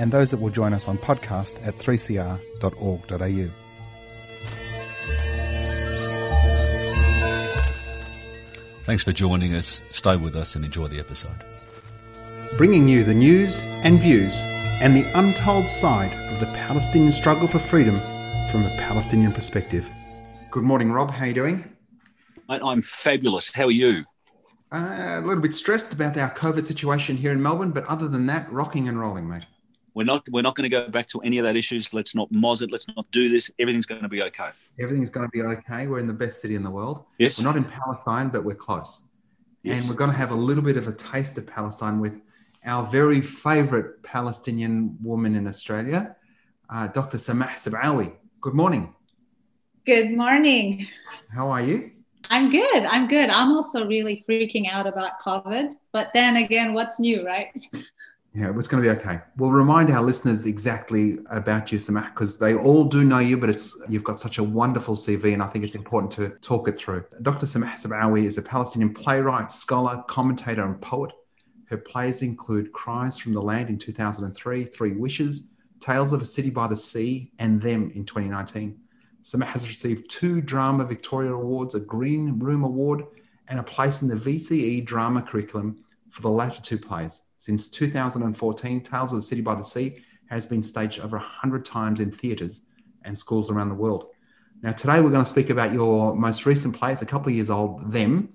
and those that will join us on podcast at 3cr.org.au. Thanks for joining us. Stay with us and enjoy the episode. Bringing you the news and views and the untold side of the Palestinian struggle for freedom from a Palestinian perspective. Good morning, Rob. How are you doing? I'm fabulous. How are you? Uh, a little bit stressed about our COVID situation here in Melbourne, but other than that, rocking and rolling, mate. We're not we're not going to go back to any of that issues. Let's not moz it. Let's not do this. Everything's going to be okay. Everything's going to be okay. We're in the best city in the world. Yes. We're not in Palestine, but we're close. Yes. And we're going to have a little bit of a taste of Palestine with our very favourite Palestinian woman in Australia, uh, Dr. Samah Sabawi. Good morning. Good morning. How are you? I'm good. I'm good. I'm also really freaking out about COVID. But then again, what's new, right? Yeah, it's going to be okay. We'll remind our listeners exactly about you, Samah, because they all do know you, but it's you've got such a wonderful CV, and I think it's important to talk it through. Dr. Samah Sabawi is a Palestinian playwright, scholar, commentator, and poet. Her plays include Cries from the Land in 2003, Three Wishes, Tales of a City by the Sea, and Them in 2019. Samah has received two Drama Victoria Awards, a Green Room Award, and a place in the VCE drama curriculum for the latter two plays. Since 2014, Tales of the City by the Sea has been staged over 100 times in theatres and schools around the world. Now, today we're going to speak about your most recent play. It's a couple of years old, Them,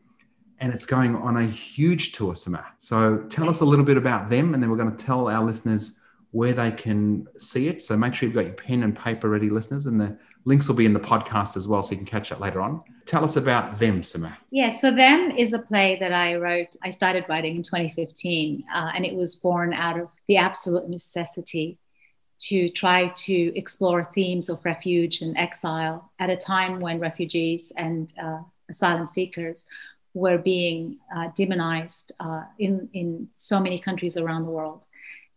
and it's going on a huge tour, Samah. So tell us a little bit about them, and then we're going to tell our listeners where they can see it. So make sure you've got your pen and paper ready, listeners, and the links will be in the podcast as well, so you can catch it later on. Tell us about them, Samah. Yeah, so Them is a play that I wrote, I started writing in 2015, uh, and it was born out of the absolute necessity to try to explore themes of refuge and exile at a time when refugees and uh, asylum seekers were being uh, demonized uh, in, in so many countries around the world.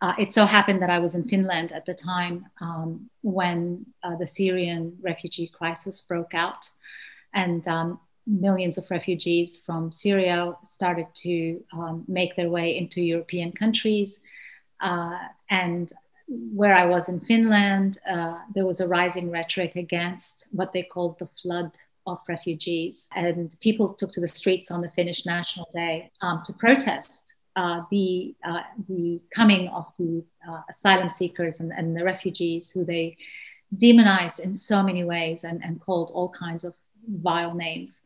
Uh, it so happened that I was in Finland at the time um, when uh, the Syrian refugee crisis broke out, and um, millions of refugees from Syria started to um, make their way into European countries. Uh, and where I was in Finland, uh, there was a rising rhetoric against what they called the flood of refugees. And people took to the streets on the Finnish National Day um, to protest uh, the uh, the coming of the uh, asylum seekers and, and, the refugees who they demonized in so many ways and, and called all kinds of vile names.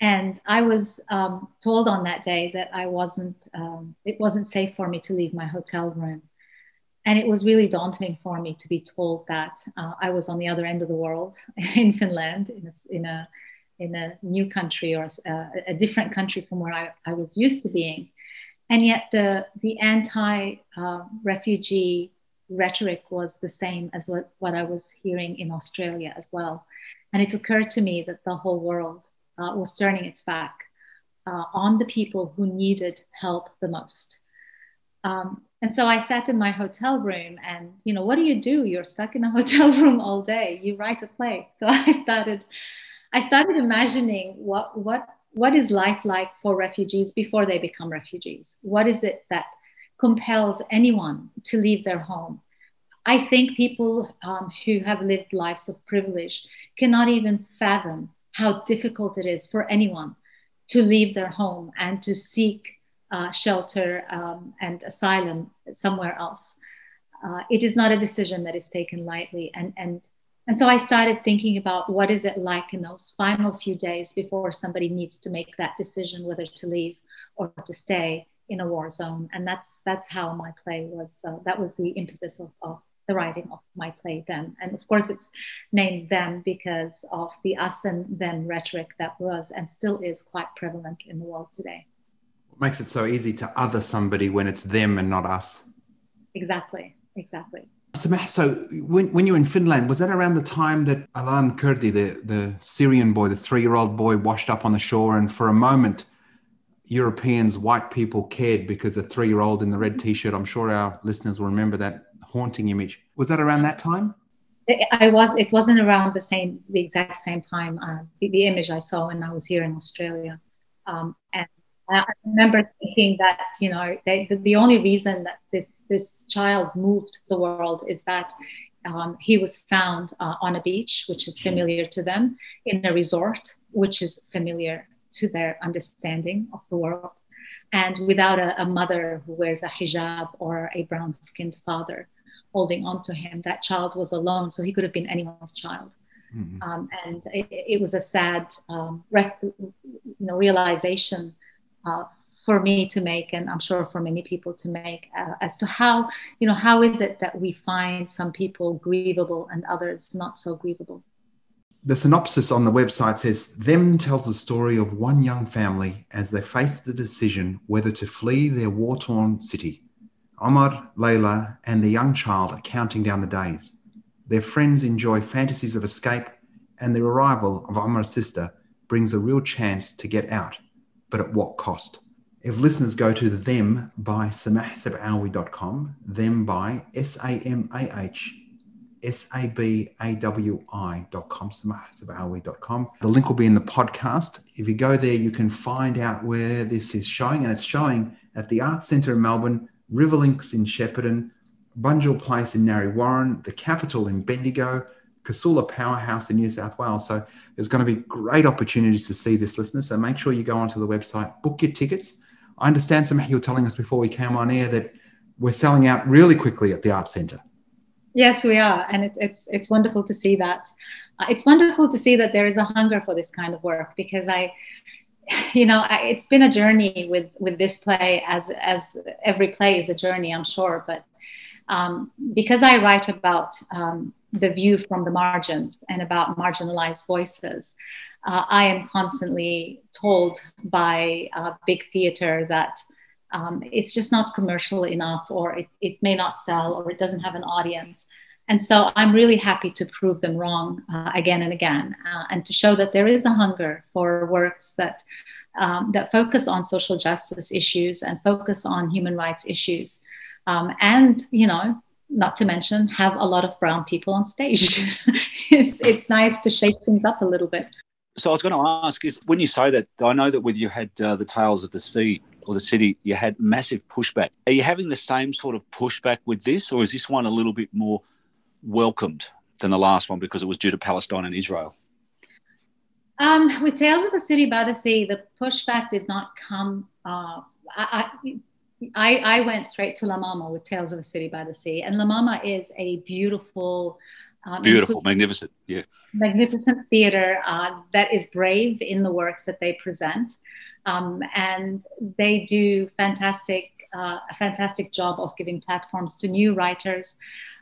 And I was um, told on that day that I wasn't um, it wasn't safe for me to leave my hotel room. And it was really daunting for me to be told that uh, I was on the other end of the world in Finland, in a, in a, in a new country or a, uh, a different country from where I, I was used to being and yet the the anti-refugee uh, rhetoric was the same as what, what I was hearing in Australia as well. And it occurred to me that the whole world uh, was turning its back uh, on the people who needed help the most. Um, and so I sat in my hotel room, and you know, what do you do? You're stuck in a hotel room all day. You write a play. So I started, I started imagining what what what is life like for refugees before they become refugees? What is it that compels anyone to leave their home? I think people um, who have lived lives of privilege cannot even fathom how difficult it is for anyone to leave their home and to seek uh, shelter um, and asylum somewhere else. Uh, it is not a decision that is taken lightly, and, and and so I started thinking about what is it like in those final few days before somebody needs to make that decision whether to leave or to stay in a war zone. And that's that's how my play was. Uh, that was the impetus of, of the writing of my play then. And of course, it's named them because of the us and them rhetoric that was and still is quite prevalent in the world today. What makes it so easy to other somebody when it's them and not us? Exactly, exactly. Samah, so when, when you were in Finland, was that around the time that Alan Kurdi, the, the Syrian boy, the three year old boy, washed up on the shore? And for a moment, Europeans, white people cared because a three year old in the red t shirt, I'm sure our listeners will remember that haunting image. Was that around that time? I was. It wasn't around the same, the exact same time. Uh, the, the, image I saw when I was here in Australia, um, and I remember thinking that you know they, the, only reason that this this child moved the world is that um, he was found uh, on a beach, which is familiar to them, in a resort, which is familiar to their understanding of the world, and without a, a mother who wears a hijab or a brown-skinned father holding on to him. That child was alone, so he could have been anyone's child. Mm-hmm. Um, and it, it, was a sad, um, rec- you know, realization uh, for me to make, and I'm sure for many people to make, uh, as to how, you know, how is it that we find some people grievable and others not so grievable? The synopsis on the website says Them tells the story of one young family as they face the decision whether to flee their war torn city. Omar, Layla, and the young child are counting down the days. Their friends enjoy fantasies of escape, and the arrival of Omar's sister brings a real chance to get out but at what cost? If listeners go to them by samahsabawi.com, them by S A M A H S A B A W I.com, samahsabawi.com. The link will be in the podcast. If you go there, you can find out where this is showing, and it's showing at the Arts Centre in Melbourne, Riverlinks in Shepparton, Bunjil Place in Narre Warren, the Capitol in Bendigo, Casula Powerhouse in New South Wales. So there's going to be great opportunities to see this, listener. So make sure you go onto the website, book your tickets. I understand, Samah, you were telling us before we came on air that we're selling out really quickly at the Arts Centre. Yes, we are, and it's it's it's wonderful to see that. Uh, it's wonderful to see that there is a hunger for this kind of work because I, you know, I, it's been a journey with with this play as as every play is a journey, I'm sure, but um, because I write about um, the view from the margins and about marginalized voices. Uh, I am constantly told by uh, big theater that um, it's just not commercial enough, or it, it may not sell, or it doesn't have an audience. And so I'm really happy to prove them wrong uh, again and again, uh, and to show that there is a hunger for works that um, that focus on social justice issues and focus on human rights issues, um, and you know not to mention have a lot of brown people on stage. it's it's nice to shake things up a little bit. So I was going to ask is when you say that I know that when you had uh, the Tales of the Sea or the City, you had massive pushback. Are you having the same sort of pushback with this, or is this one a little bit more welcomed than the last one because it was due to Palestine and Israel? Um, with Tales of a City by the Sea, the pushback did not come. Uh, I, I, I, I went straight to La Mama with Tales of a City by the Sea, and La Mama is a beautiful, um, beautiful, magnificent, yeah, magnificent theater uh, that is brave in the works that they present, um, and they do fantastic, uh, a fantastic job of giving platforms to new writers.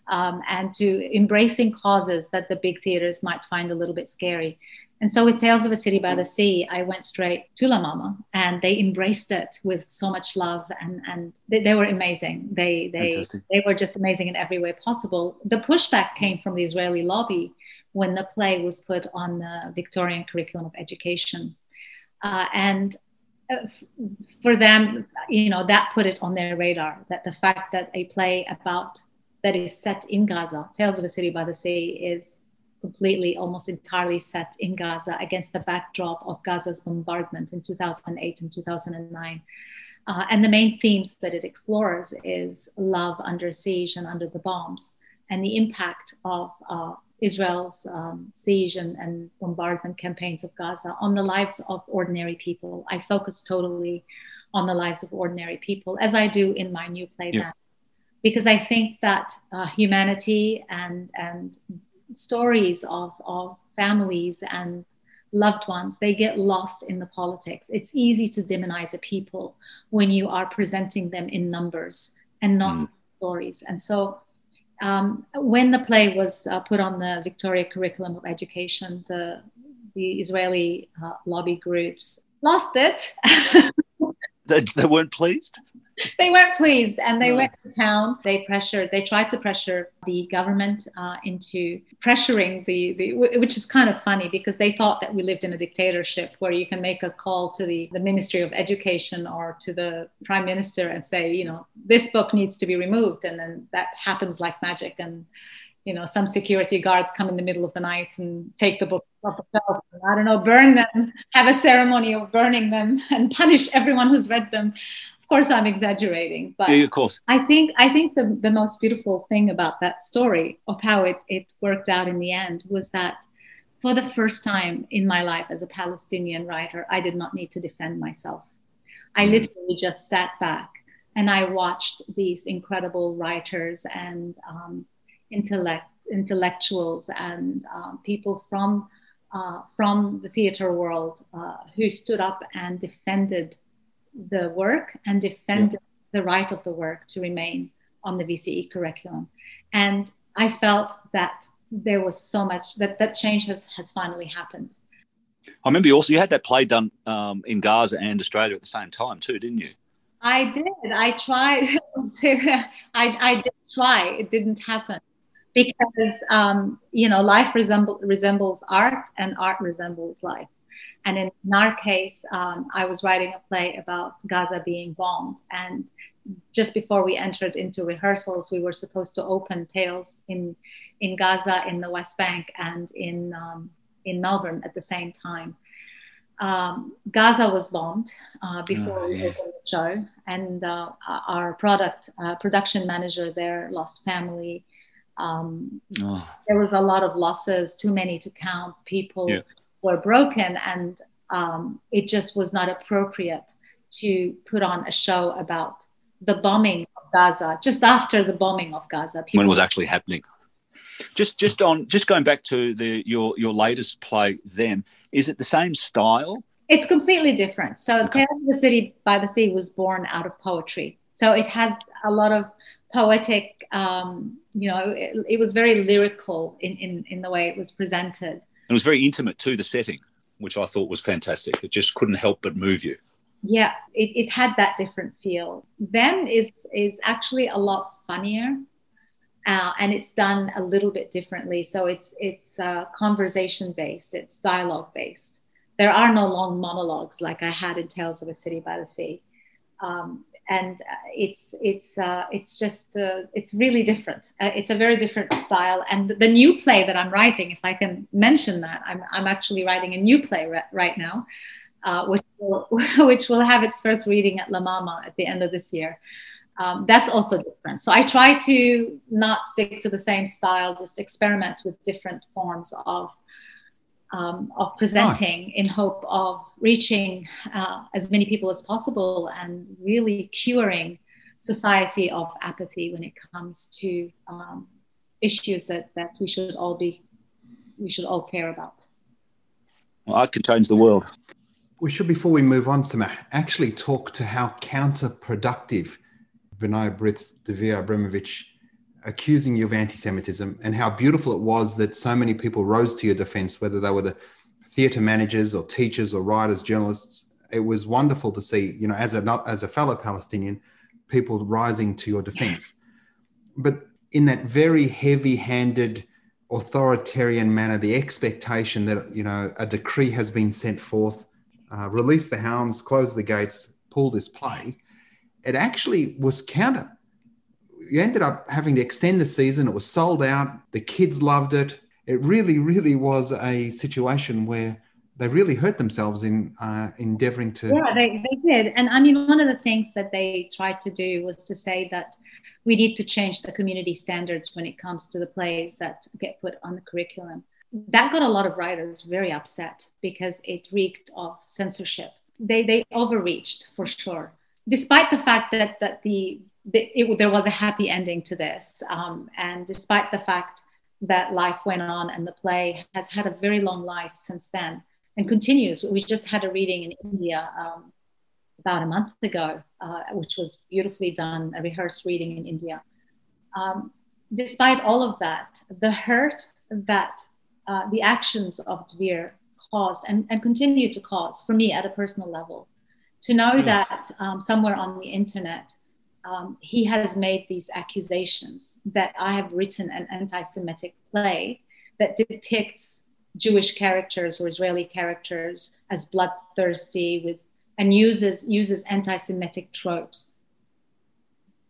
Um, and to embracing causes that the big theaters might find a little bit scary. And so with Tales of a City by the Sea, I went straight to La Mama and they embraced it with so much love and, and they, they were amazing. They, they, they were just amazing in every way possible. The pushback came from the Israeli lobby when the play was put on the Victorian curriculum of education. Uh, and uh, for them, you know, that put it on their radar that the fact that a play about that is set in Gaza, Tales of a City by the Sea, is completely, almost entirely set in Gaza against the backdrop of Gaza's bombardment in 2008 and 2009. Uh, and the main themes that it explores is love under siege and under the bombs, and the impact of uh, Israel's um, siege and, and, bombardment campaigns of Gaza on the lives of ordinary people. I focus totally on the lives of ordinary people, as I do in my new play, yeah. because I think that uh, humanity and and stories of, of families and loved ones, they get lost in the politics. It's easy to demonize a people when you are presenting them in numbers and not mm. stories. And so um, when the play was uh, put on the Victoria curriculum of education, the, the Israeli uh, lobby groups lost it. they, they weren't pleased? They weren't pleased and they no. went to town. They pressured, they tried to pressure the government uh, into pressuring the, the, which is kind of funny because they thought that we lived in a dictatorship where you can make a call to the, the Ministry of Education or to the Prime Minister and say, you know, this book needs to be removed. And then that happens like magic. And you know, some security guards come in the middle of the night and take the book off the shelf. I don't know, burn them, have a ceremony of burning them, and punish everyone who's read them. Of course, I'm exaggerating, but yeah, of course. I think I think the, the most beautiful thing about that story of how it, it worked out in the end was that for the first time in my life as a Palestinian writer, I did not need to defend myself. I mm. literally just sat back and I watched these incredible writers and um, intellect, intellectuals and um, people from uh, from the theater world uh, who stood up and defended the work and defended yeah. the right of the work to remain on the VCE curriculum. And I felt that there was so much that that change has has finally happened. I remember you also you had that play done um, in Gaza and Australia at the same time too, didn't you? I did. I tried. I, I did try. It didn't happen because um, you know life resemble, resembles art and art resembles life and in, our case um, i was writing a play about gaza being bombed and just before we entered into rehearsals we were supposed to open tales in in gaza in the west bank and in um, in melbourne at the same time um, Gaza was bombed uh, before oh, yeah. we opened the show, and uh, our product uh, production manager there lost family. Um, oh. There was a lot of losses, too many to count. People yeah. Were broken, and um, it just was not appropriate to put on a show about the bombing of Gaza just after the bombing of Gaza. People when it was actually happening. Just, just on, just going back to the your your latest play. Then is it the same style? It's completely different. So, okay. Tales of the City by the Sea was born out of poetry. So it has a lot of poetic um, you know, it, it, was very lyrical in, in, in the way it was presented. It was very intimate to the setting, which I thought was fantastic. It just couldn't help but move you. Yeah, it, it had that different feel. Them is is actually a lot funnier, uh, and it's done a little bit differently. So it's it's uh, conversation based, it's dialogue based. There are no long monologues like I had in Tales of a City by the Sea. Um, and uh, it's it's uh, it's just uh, it's really different. Uh, it's a very different style. And the new play that I'm writing, if I can mention that, I'm I'm actually writing a new play re- right now, uh, which will, which will have its first reading at La Mama at the end of this year. Um, that's also different. So I try to not stick to the same style, just experiment with different forms of um, of presenting nice. in hope of reaching uh, as many people as possible and really curing society of apathy when it comes to um, issues that, that we should all be we should all care about. Well, art can change the world. We should, before we move on, Samah, actually talk to how counterproductive B'nai B'rith's Dvir Abramovich accusing you of anti-Semitism and how beautiful it was that so many people rose to your defense, whether they were the theatre managers or teachers or writers, journalists. It was wonderful to see, you know, as a as a fellow Palestinian, people rising to your defense. But in that very heavy-handed, authoritarian manner, the expectation that you know a decree has been sent forth, uh, release the hounds, close the gates, pull this play. It actually was counter you ended up having to extend the season. It was sold out. The kids loved it. It really, really was a situation where they really hurt themselves in uh, endeavoring to. Yeah, they, they did. And I mean, one of the things that they tried to do was to say that we need to change the community standards when it comes to the plays that get put on the curriculum. That got a lot of writers very upset because it reeked of censorship. They, they overreached for sure, despite the fact that, that the it, there was a happy ending to this. Um, and despite the fact that life went on and the play has had a very long life since then and continues, we just had a reading in India um, about a month ago, uh, which was beautifully done, a rehearsed reading in India. Um, despite all of that, the hurt that uh, the actions of Dvir caused and, and continue to cause for me at a personal level, to know yeah. that um, somewhere on the internet, um, he has made these accusations that I have written an anti Semitic play that depicts Jewish characters or Israeli characters as bloodthirsty with and uses uses anti-Semitic tropes.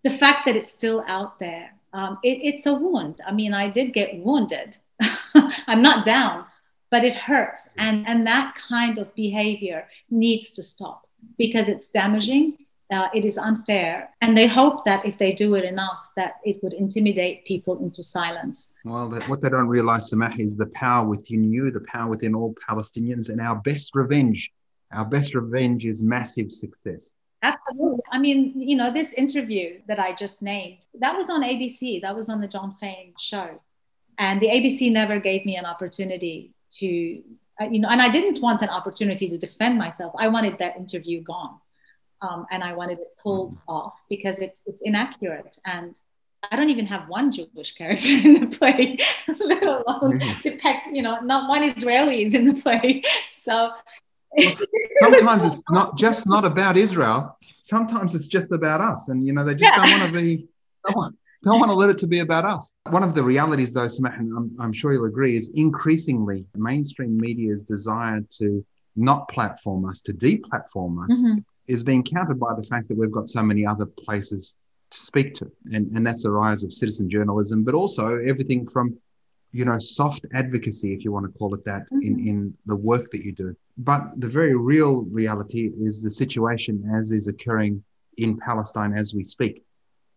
The fact that it's still out there, um, it, it's a wound. I mean, I did get wounded. I'm not down, but it hurts, and and that kind of behavior needs to stop because it's damaging uh, it is unfair. And they hope that if they do it enough, that it would intimidate people into silence. Well, the, what they don't realize, Samah, is the power within you, the power within all Palestinians, and our best revenge. Our best revenge is massive success. Absolutely. I mean, you know, this interview that I just named, that was on ABC, that was on the Jon Faine show. And the ABC never gave me an opportunity to, uh, you know, and I didn't want an opportunity to defend myself. I wanted that interview gone um, and I wanted it pulled mm-hmm. off because it's it's inaccurate and I don't even have one Jewish character in the play, let alone mm-hmm. depict you know not one Israeli is in the play. So well, sometimes it's not just not about Israel. Sometimes it's just about us, and you know they just yeah. don't want to be. Don't want, don't want to let it to be about us. One of the realities, though, Samah, and I'm, I'm sure you'll agree, is increasingly mainstream media's desire to not platform us, to deplatform us, mm-hmm is being countered by the fact that we've got so many other places to speak to. And, and that's the rise of citizen journalism, but also everything from, you know, soft advocacy, if you want to call it that, mm-hmm. in, in the work that you do. But the very real reality is the situation as is occurring in Palestine as we speak.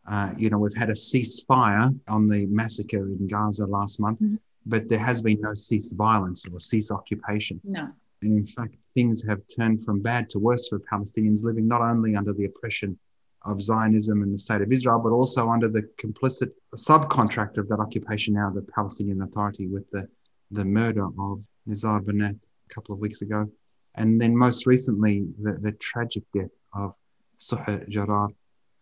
Uh, you know, we've had a ceasefire on the massacre in Gaza last month, mm-hmm. but there has been no cease violence or cease occupation. No. And in fact, things have turned from bad to worse for Palestinians living not only under the oppression of Zionism and the state of Israel, but also under the complicit subcontractor of that occupation now, the Palestinian Authority, with the, the murder of Nizar Banat a couple of weeks ago. And then most recently, the, the tragic death of Suha Jarrar,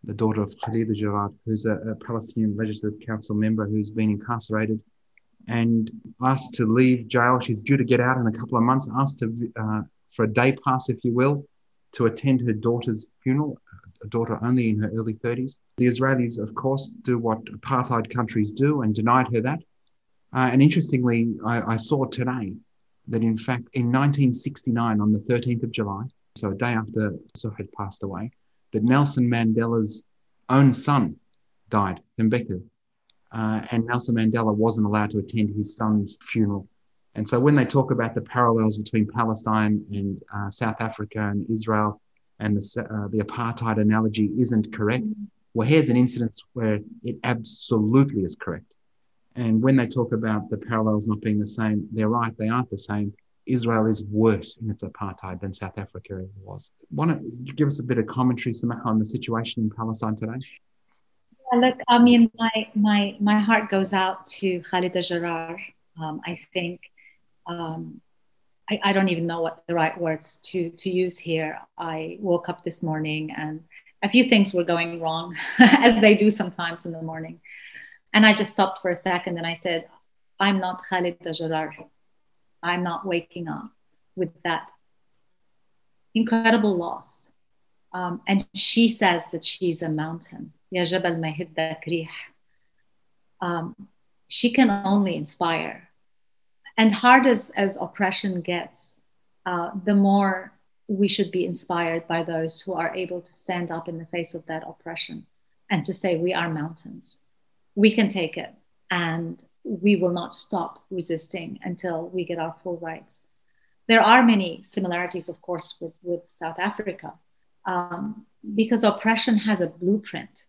the daughter of Khalida Jarrar, who's a, a Palestinian Legislative Council member who's been incarcerated and asked to leave jail. She's due to get out in a couple of months, asked to, uh, for a day pass, if you will, to attend her daughter's funeral, a daughter only in her early 30s. The Israelis, of course, do what apartheid countries do and denied her that. Uh, and interestingly, I, I, saw today that in fact, in 1969, on the 13th of July, so a day after Suha had passed away, that Nelson Mandela's own son died, Thembeka, uh, and Nelson Mandela wasn't allowed to attend his son's funeral. And so when they talk about the parallels between Palestine and uh, South Africa and Israel and the, uh, the apartheid analogy isn't correct, well, here's an instance where it absolutely is correct. And when they talk about the parallels not being the same, they're right, they aren't the same. Israel is worse in its apartheid than South Africa was. Why don't give us a bit of commentary, Samah, on the situation in Palestine today? look, I mean, my my my heart goes out to Khalida Jarrar. Um, I think um, I, I, don't even know what the right words to, to use here. I woke up this morning and a few things were going wrong, as they do sometimes in the morning. And I just stopped for a second and I said, I'm not Khalida Jarrar. I'm not waking up with that incredible loss. Um, and she says that she's a mountain. Ya Jabal Mahid um, She can only inspire and hard as, as oppression gets uh, the more we should be inspired by those who are able to stand up in the face of that oppression and to say we are mountains. We can take it and we will not stop resisting until we get our full rights. There are many similarities of course with, with south africa um, because oppression has a blueprint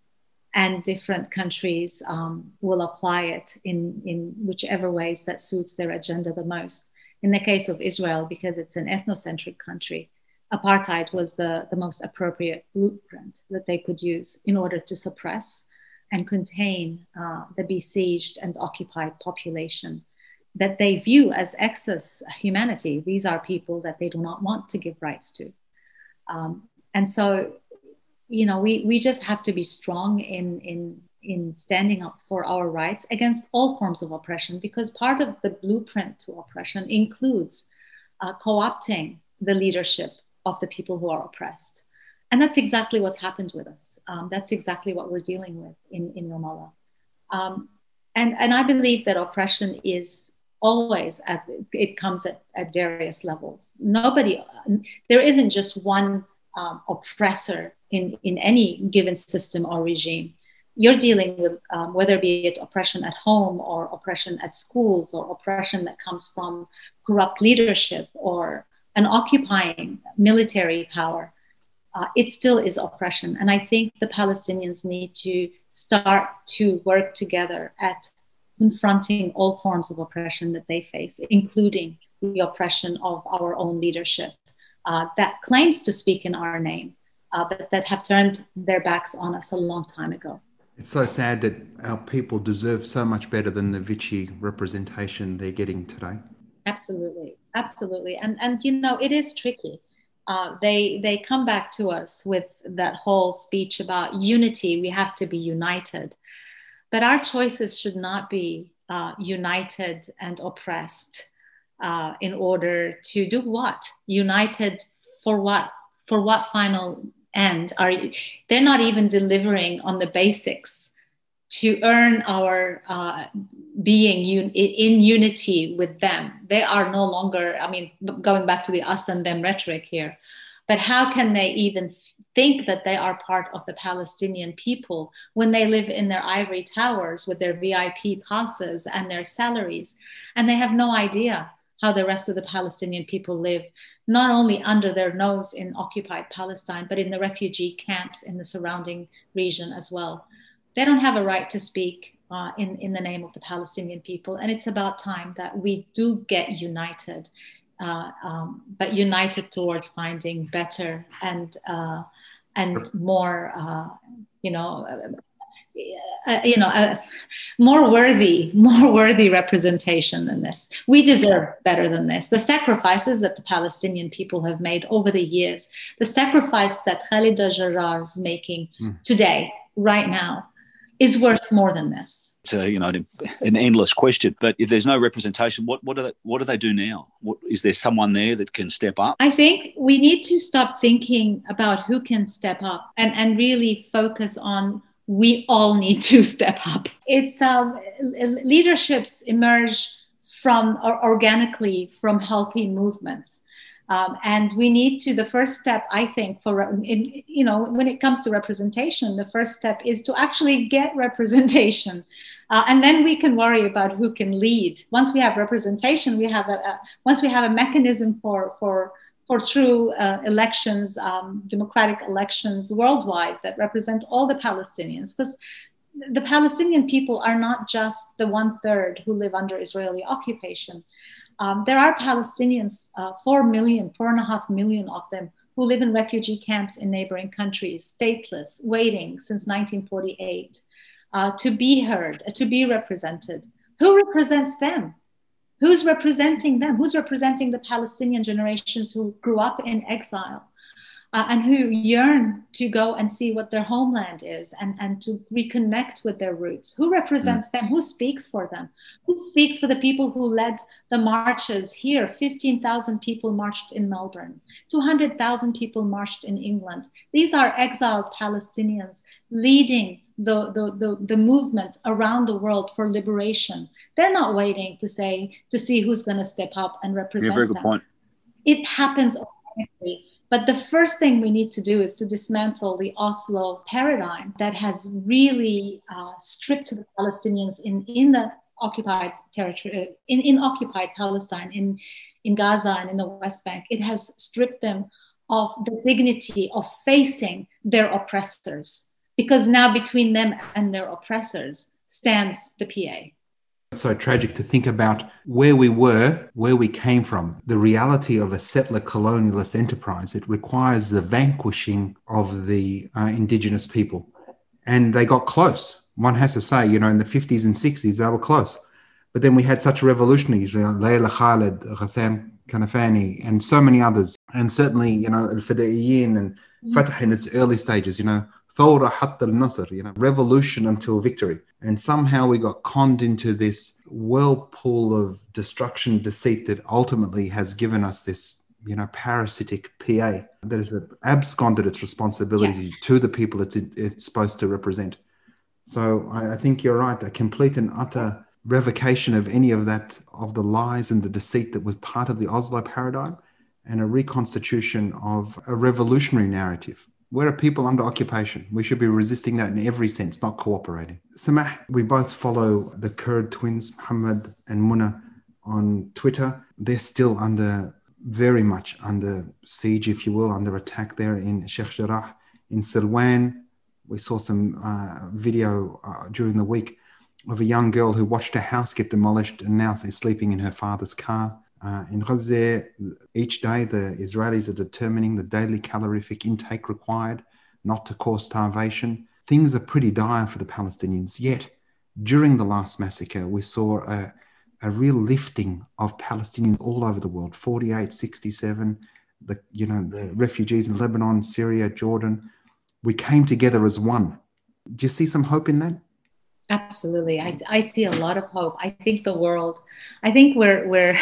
and different countries um, will apply it in, in whichever ways that suits their agenda the most. In the case of Israel, because it's an ethnocentric country, apartheid was the, the most appropriate blueprint that they could use in order to suppress and contain uh, the besieged and occupied population that they view as excess humanity. These are people that they do not want to give rights to. Um, and so you know we we just have to be strong in in in standing up for our rights against all forms of oppression because part of the blueprint to oppression includes uh, co-opting the leadership of the people who are oppressed And that's exactly what's happened with us. Um, that's exactly what we're dealing with in, in Ramallah. Um, and, and I believe that oppression is always at, it comes at, at various levels. Nobody, there isn't just one um, oppressor in, in any given system or regime. You're dealing with um, whether be it oppression at home or oppression at schools or oppression that comes from corrupt leadership or an occupying military power uh, it still is oppression. And I think the Palestinians need to start to work together at confronting all forms of oppression that they face, including the oppression of our own leadership uh, that claims to speak in our name, uh, but that have turned their backs on us a long time ago. It's so sad that our people deserve so much better than the Vichy representation they're getting today. Absolutely, absolutely, and and you know it is tricky uh, they they come back to us with that whole speech about unity. We have to be united, but our choices should not be uh, united and oppressed uh, in order to do what? United for what? For what final end? Are they're not even delivering on the basics to earn our uh, being un- in unity with them. They are no longer, I mean, going back to the us and them rhetoric here, but how can they even think that they are part of the Palestinian people when they live in their ivory towers with their VIP passes and their salaries? And they have no idea how the rest of the Palestinian people live, not only under their nose in occupied Palestine, but in the refugee camps in the surrounding region as well they don't have a right to speak uh, in, in the name of the Palestinian people. And it's about time that we do get united, uh, um, but united towards finding better and, uh, and more, uh, you know, uh, uh, you know, a more worthy, more worthy representation than this. We deserve better than this. The sacrifices that the Palestinian people have made over the years, the sacrifice that Khalida Jarrar is making mm. today, right now, is worth more than this. It's a, you know an endless question, but if there's no representation, what what do they what do they do now? What is there someone there that can step up? I think we need to stop thinking about who can step up and and really focus on we all need to step up. It's um, leaderships emerge from or organically from healthy movements. Um, and we need to the first step i think for in, you know when it comes to representation the first step is to actually get representation uh, and then we can worry about who can lead once we have representation we have a, a once we have a mechanism for for for true uh, elections um, democratic elections worldwide that represent all the palestinians because the palestinian people are not just the one third who live under israeli occupation um, there are Palestinians, uh, four million, four and a half million of them, who live in refugee camps in neighboring countries, stateless, waiting since 1948 uh, to be heard, to be represented. Who represents them? Who's representing them? Who's representing the Palestinian generations who grew up in exile? Uh, and who yearn to go and see what their homeland is and, and to reconnect with their roots. Who represents mm. them? Who speaks for them? Who speaks for the people who led the marches here? 15,000 people marched in Melbourne, 200,000 people marched in England. These are exiled Palestinians leading the, the, the, the, movement around the world for liberation. They're not waiting to say, to see who's going to step up and represent yeah, very good them. Point. It happens organically but the first thing we need to do is to dismantle the Oslo paradigm that has really uh, stripped the Palestinians in, in the occupied territory, in, in occupied Palestine, in, in Gaza and in the West Bank. It has stripped them of the dignity of facing their oppressors, because now between them and their oppressors stands the PA so tragic to think about where we were, where we came from, the reality of a settler colonialist enterprise. It requires the vanquishing of the uh, indigenous people. And they got close. One has to say, you know, in the 50s and 60s, they were close. But then we had such revolutionaries, you know, Layla Khalid, Ghassan Kanafani, and so many others. And certainly, you know, Al Fidaiyin and Fatah in its early stages, you know, Thawra hatta al-Nasr, you know, revolution until victory. And somehow we got conned into this whirlpool of destruction, deceit that ultimately has given us this you know, parasitic PA that has absconded its responsibility yeah. to the people it's, it's supposed to represent. So I, I think you're right. A complete and utter revocation of any of that, of the lies and the deceit that was part of the Oslo paradigm, and a reconstitution of a revolutionary narrative. We're a people under occupation. We should be resisting that in every sense, not cooperating. Samah, we both follow the Kurd twins, Muhammad and Muna, on Twitter. They're still under, very much under siege, if you will, under attack there in Sheikh Jarrah. In Silwan, we saw some uh, video uh, during the week of a young girl who watched her house get demolished and now is sleeping in her father's car. Uh, in Gaza, each day the Israelis are determining the daily calorific intake required not to cause starvation. Things are pretty dire for the Palestinians. Yet, during the last massacre, we saw a, a real lifting of Palestinians all over the world 48, 67, the, you know, the refugees in Lebanon, Syria, Jordan. We came together as one. Do you see some hope in that? Absolutely. I, I see a lot of hope. I think the world, I think we're, we're,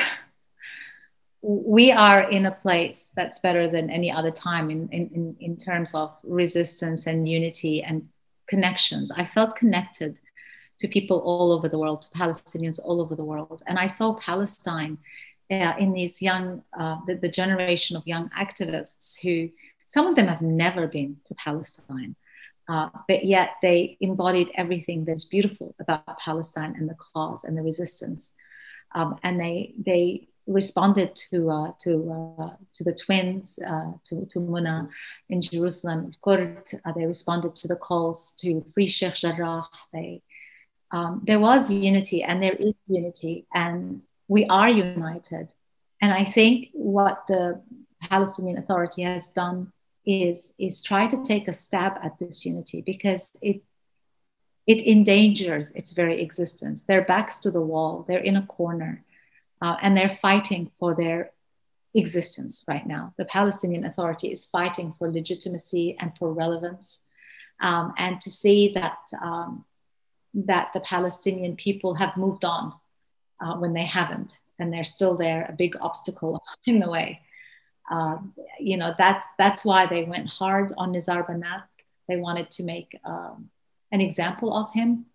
we are in a place that's better than any other time in, in, in terms of resistance and unity and connections. I felt connected to people all over the world, to Palestinians all over the world. And I saw Palestine uh, in these young, uh, the, the generation of young activists who, some of them have never been to Palestine. Uh, but yet they embodied everything that's beautiful about Palestine and the cause and the resistance. Um, and they they responded to uh, to uh, to the twins, uh, to to Muna in Jerusalem. Uh, they responded to the calls to free Sheikh Jarrah. They um, there was unity, and there is unity, and we are united. And I think what the Palestinian Authority has done is is try to take a stab at this unity because it it endangers its very existence. Their backs to the wall. They're in a corner, uh, and they're fighting for their existence right now. The Palestinian Authority is fighting for legitimacy and for relevance, um, and to see that um, that the Palestinian people have moved on uh, when they haven't, and they're still there, a big obstacle in the way. Uh, you know, that's that's why they went hard on Nizar Banat. They wanted to make um, an example of him.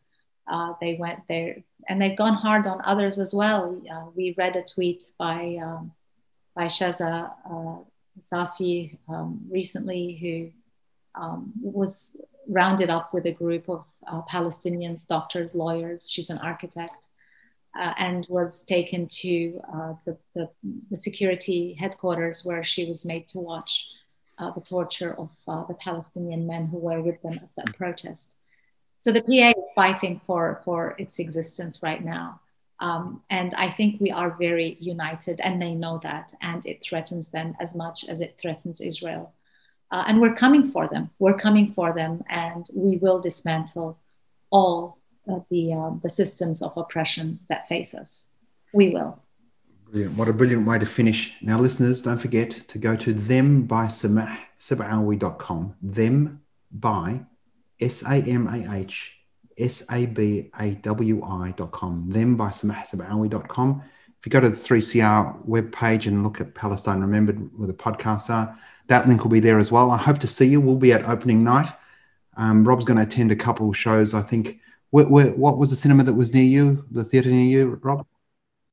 Uh, they went there, and they've gone hard on others as well. Uh, we read a tweet by um, by Shaza uh, Safi um, recently, who um, was rounded up with a group of uh, Palestinians, doctors, lawyers. She's an architect, uh, and was taken to uh, the, the, the, security headquarters where she was made to watch the torture of the Palestinian men who were with them at that protest. So the PA is fighting for, for its existence right now. Um, and I think we are very united, and they know that, and it threatens them as much as it threatens Israel. Uh, and we're coming for them. We're coming for them, and we will dismantle all the, uh, the systems of oppression that face us. We will. Brilliant. What a brilliant way to finish. Now, listeners, don't forget to go to them by samahasabawi.com. Them by S A M A H S A B A W I.com. Them by samahasabawi.com. If you go to the 3CR webpage and look at Palestine Remembered, where the podcasts are, that link will be there as well. I hope to see you. We'll be at opening night. Um, Rob's going to attend a couple of shows, I think, where, where, what was the cinema that was near you, the theatre near you, Rob?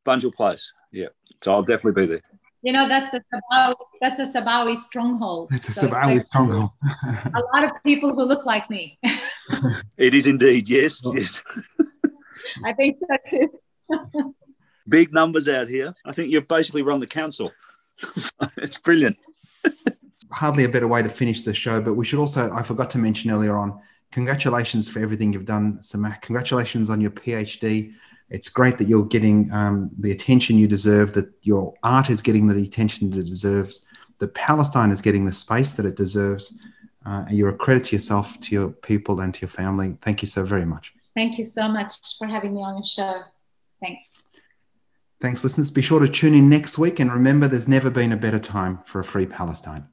Bunjil Place. Yeah. So I'll definitely be there. You know, that's the Sabawi, that's a Sabawi stronghold. It's a so Sabawi it's stronghold. a lot of people who look like me. it is indeed, yes, oh. yes. I think so too. Big numbers out here. I think you've basically run the council. it's brilliant. Hardly a better way to finish the show, but we should also, I forgot to mention earlier on, congratulations for everything you've done, Samah. Congratulations on your PhD. It's great that you're getting um, the attention you deserve, that your art is getting the attention it deserves, that Palestine is getting the space that it deserves. Uh, and you're a credit to yourself, to your people, and to your family. Thank you so very much. Thank you so much for having me on your show. Thanks. Thanks, listeners. Be sure to tune in next week. And remember, there's never been a better time for a free Palestine.